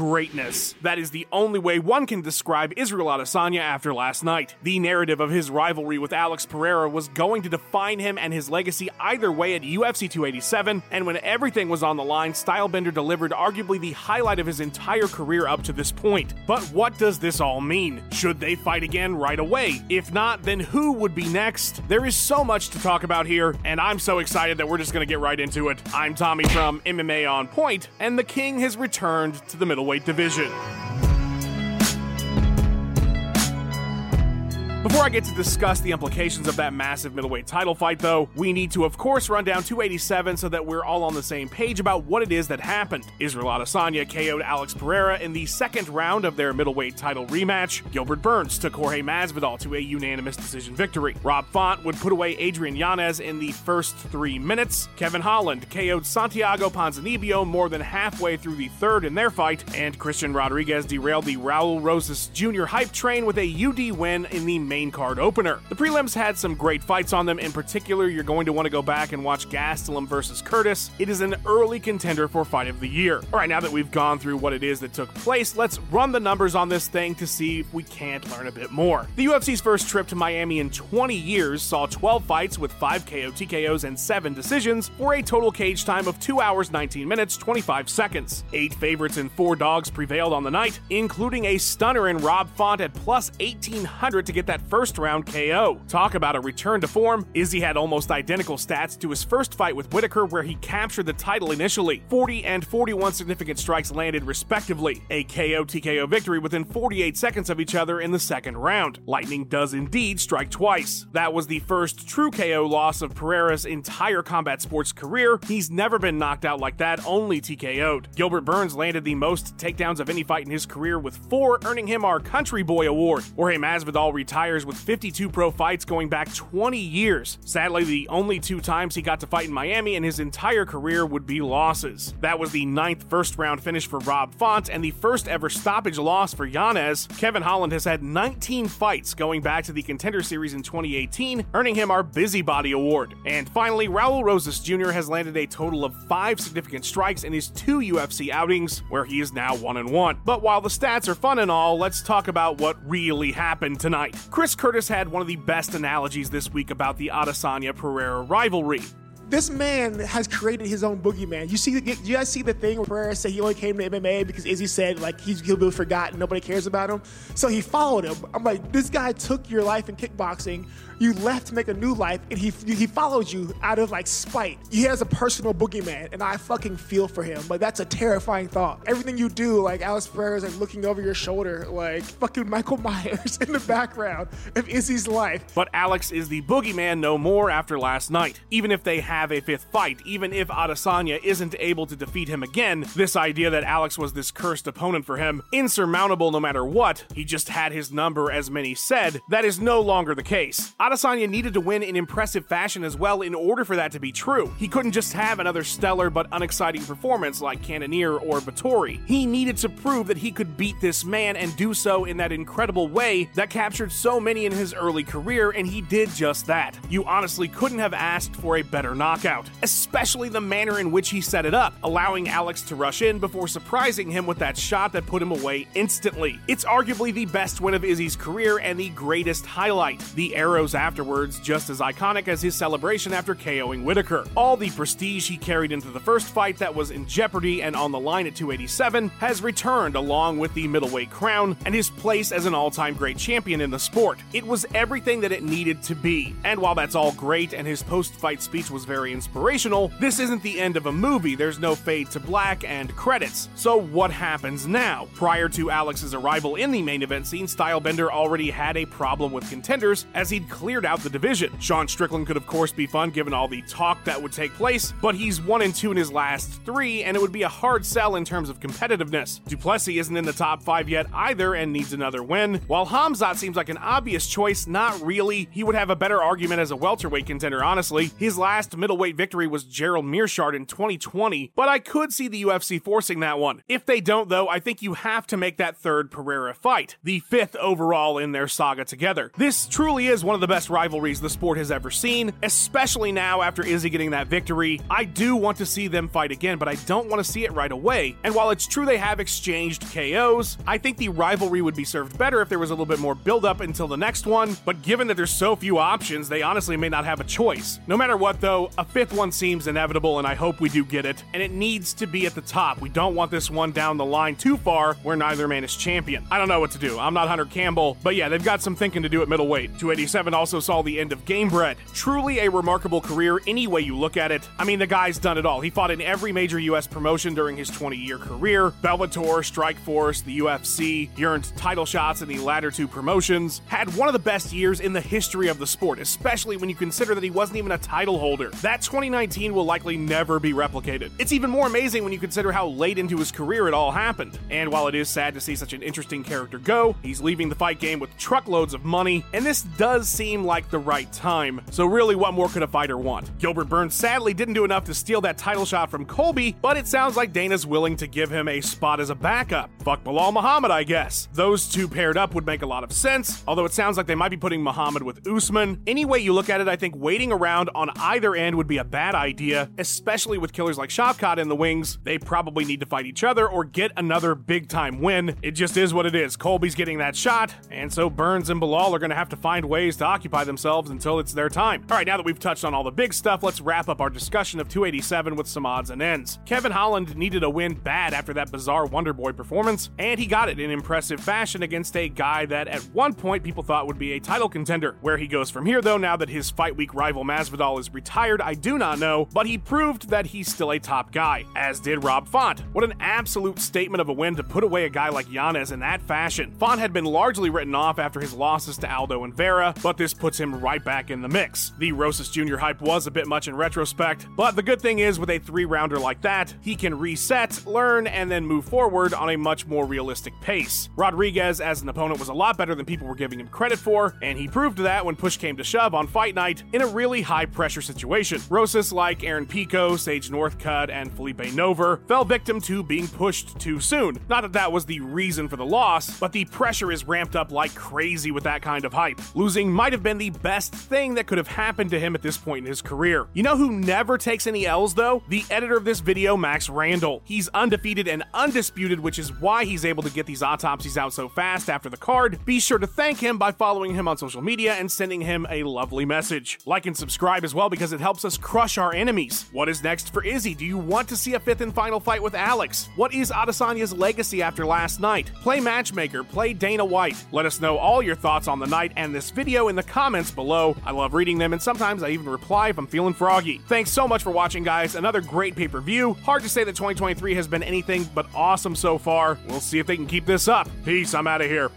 greatness. That is the only way one can describe Israel Adesanya after last night. The narrative of his rivalry with Alex Pereira was going to define him and his legacy either way at UFC 287, and when everything was on the line, Stylebender delivered arguably the highlight of his entire career up to this point. But what does this all mean? Should they fight again right away? If not, then who would be next? There is so much to talk about here, and I'm so excited that we're just gonna get right into it. I'm Tommy from MMA On Point, and the King has returned to the middleweight division. Before I get to discuss the implications of that massive middleweight title fight, though, we need to, of course, run down 287 so that we're all on the same page about what it is that happened. Israel Adesanya KO'd Alex Pereira in the second round of their middleweight title rematch. Gilbert Burns took Jorge Masvidal to a unanimous decision victory. Rob Font would put away Adrian Yanez in the first three minutes. Kevin Holland KO'd Santiago Ponzinibbio more than halfway through the third in their fight, and Christian Rodriguez derailed the Raul Rosas Jr. hype train with a UD win in the main card opener. The prelims had some great fights on them. In particular, you're going to want to go back and watch Gastelum versus Curtis. It is an early contender for fight of the year. All right, now that we've gone through what it is that took place, let's run the numbers on this thing to see if we can't learn a bit more. The UFC's first trip to Miami in 20 years saw 12 fights with 5 KO TKOs and 7 decisions for a total cage time of 2 hours 19 minutes 25 seconds. 8 favorites and 4 dogs prevailed on the night, including a stunner in Rob Font at plus 1800 to get that first round KO. Talk about a return to form. Izzy had almost identical stats to his first fight with Whittaker, where he captured the title initially. 40 and 41 significant strikes landed respectively. A KO TKO victory within 48 seconds of each other in the second round. Lightning does indeed strike twice. That was the first true KO loss of Pereira's entire combat sports career. He's never been knocked out like that, only TKO'd. Gilbert Burns landed the most takedowns of any fight in his career with four, earning him our Country Boy Award. Jorge Masvidal retires with 52 pro fights going back 20 years. Sadly, the only two times he got to fight in Miami in his entire career would be losses. That was the ninth first round finish for Rob Font and the first ever stoppage loss for Yanez. Kevin Holland has had 19 fights going back to the Contender Series in 2018, earning him our Busybody Award. And finally, Raul Rosas Jr. has landed a total of five significant strikes in his two UFC outings, where he is now 1 and 1. But while the stats are fun and all, let's talk about what really happened tonight. Chris Curtis had one of the best analogies this week about the Adesanya Pereira rivalry. This man has created his own boogeyman. You see, you guys see the thing where Pereira said he only came to MMA because Izzy said like he's, he'll be forgotten, nobody cares about him. So he followed him. I'm like, this guy took your life in kickboxing. You left to make a new life, and he he followed you out of like spite. He has a personal boogeyman, and I fucking feel for him. But that's a terrifying thought. Everything you do, like Alex is like looking over your shoulder, like fucking Michael Myers in the background of Izzy's life. But Alex is the boogeyman no more after last night. Even if they have a fifth fight, even if Adesanya isn't able to defeat him again, this idea that Alex was this cursed opponent for him, insurmountable no matter what, he just had his number as many said, that is no longer the case. Adesanya needed to win in impressive fashion as well in order for that to be true. He couldn't just have another stellar but unexciting performance like Cannonier or Vettori. He needed to prove that he could beat this man and do so in that incredible way that captured so many in his early career, and he did just that. You honestly couldn't have asked for a better knockout, especially the manner in which he set it up, allowing Alex to rush in before surprising him with that shot that put him away instantly. It's arguably the best win of Izzy's career and the greatest highlight. The arrows afterwards just as iconic as his celebration after KOing Whittaker. All the prestige he carried into the first fight that was in jeopardy and on the line at 287 has returned along with the middleweight crown and his place as an all-time great champion in the sport. It was everything that it needed to be. And while that's all great and his post-fight speech was very inspirational, this isn't the end of a movie. There's no fade to black and credits. So what happens now? Prior to Alex's arrival in the main event scene, Stylebender already had a problem with contenders as he'd cleared out the division. Sean Strickland could of course be fun given all the talk that would take place, but he's 1 and 2 in his last 3 and it would be a hard sell in terms of competitiveness. Du Plessis isn't in the top 5 yet either and needs another win. While Hamzat seems like an obvious choice, not really. He would have a better argument as a welterweight contender honestly. His last middle middleweight victory was Gerald Meerschaert in 2020, but I could see the UFC forcing that one. If they don't, though, I think you have to make that third Pereira fight, the fifth overall in their saga together. This truly is one of the best rivalries the sport has ever seen, especially now after Izzy getting that victory. I do want to see them fight again, but I don't want to see it right away. And while it's true they have exchanged KOs, I think the rivalry would be served better if there was a little bit more build up until the next one. But given that there's so few options, they honestly may not have a choice. No matter what, though, a fifth one seems inevitable, and I hope we do get it. And it needs to be at the top. We don't want this one down the line too far where neither man is champion. I don't know what to do. I'm not Hunter Campbell, but yeah, they've got some thinking to do at middleweight. 287 also saw the end of Gamebred. Truly a remarkable career any way you look at it. I mean, the guy's done it all. He fought in every major U.S. promotion during his 20 year career Bellator, Strikeforce, the UFC. He earned title shots in the latter two promotions. Had one of the best years in the history of the sport, especially when you consider that he wasn't even a title holder. That 2019 will likely never be replicated. It's even more amazing when you consider how late into his career it all happened. And while it is sad to see such an interesting character go, he's leaving the fight game with truckloads of money, and this does seem like the right time. So, really, what more could a fighter want? Gilbert Burns sadly didn't do enough to steal that title shot from Colby, but it sounds like Dana's willing to give him a spot as a backup. Fuck Belal Muhammad, I guess. Those two paired up would make a lot of sense, although it sounds like they might be putting Muhammad with Usman. Any way you look at it, I think waiting around on either end would be a bad idea, especially with killers like Shavkat in the wings. They probably need to fight each other or get another big time win. It just is what it is. Colby's getting that shot, and so Burns and Belal are going to have to find ways to occupy themselves until it's their time. All right, now that we've touched on all the big stuff, let's wrap up our discussion of 287 with some odds and ends. Kevin Holland needed a win bad after that bizarre Wonder Boy performance, and he got it in impressive fashion against a guy that at one point people thought would be a title contender. Where he goes from here, though, now that his fight week rival Masvidal is retired, I do not know, but he proved that he's still a top guy, as did Rob Font. What an absolute statement of a win to put away a guy like Yanez in that fashion. Font had been largely written off after his losses to Aldo and Vera, but this puts him right back in the mix. The Rosas Jr. hype was a bit much in retrospect, but the good thing is with a three rounder like that, he can reset, learn, and then move forward on a much more realistic pace. Rodriguez as an opponent was a lot better than people were giving him credit for, and he proved that when push came to shove on fight night in a really high pressure situation. Rosas, like Aaron Pico, Sage Northcutt, and Phillipe Nover, fell victim to being pushed too soon. Not that that was the reason for the loss, but the pressure is ramped up like crazy with that kind of hype. Losing might have been the best thing that could have happened to him at this point in his career. You know who never takes any L's though? The editor of this video, Max Randall. He's undefeated and undisputed, which is why he's able to get these autopsies out so fast after the card. Be sure to thank him by following him on social media and sending him a lovely message. Like and subscribe as well because it helps us crush our enemies. What is next for Izzy? Do you want to see a fifth and final fight with Alex? What is Adesanya's legacy after last night? Play matchmaker, play Dana White. Let us know all your thoughts on the night and this video in the comments below. I love reading them and sometimes I even reply if I'm feeling froggy. Thanks so much for watching, guys. Another great pay per view. Hard to say that 2023 has been anything but awesome so far. We'll see if they can keep this up. Peace, I'm out of here.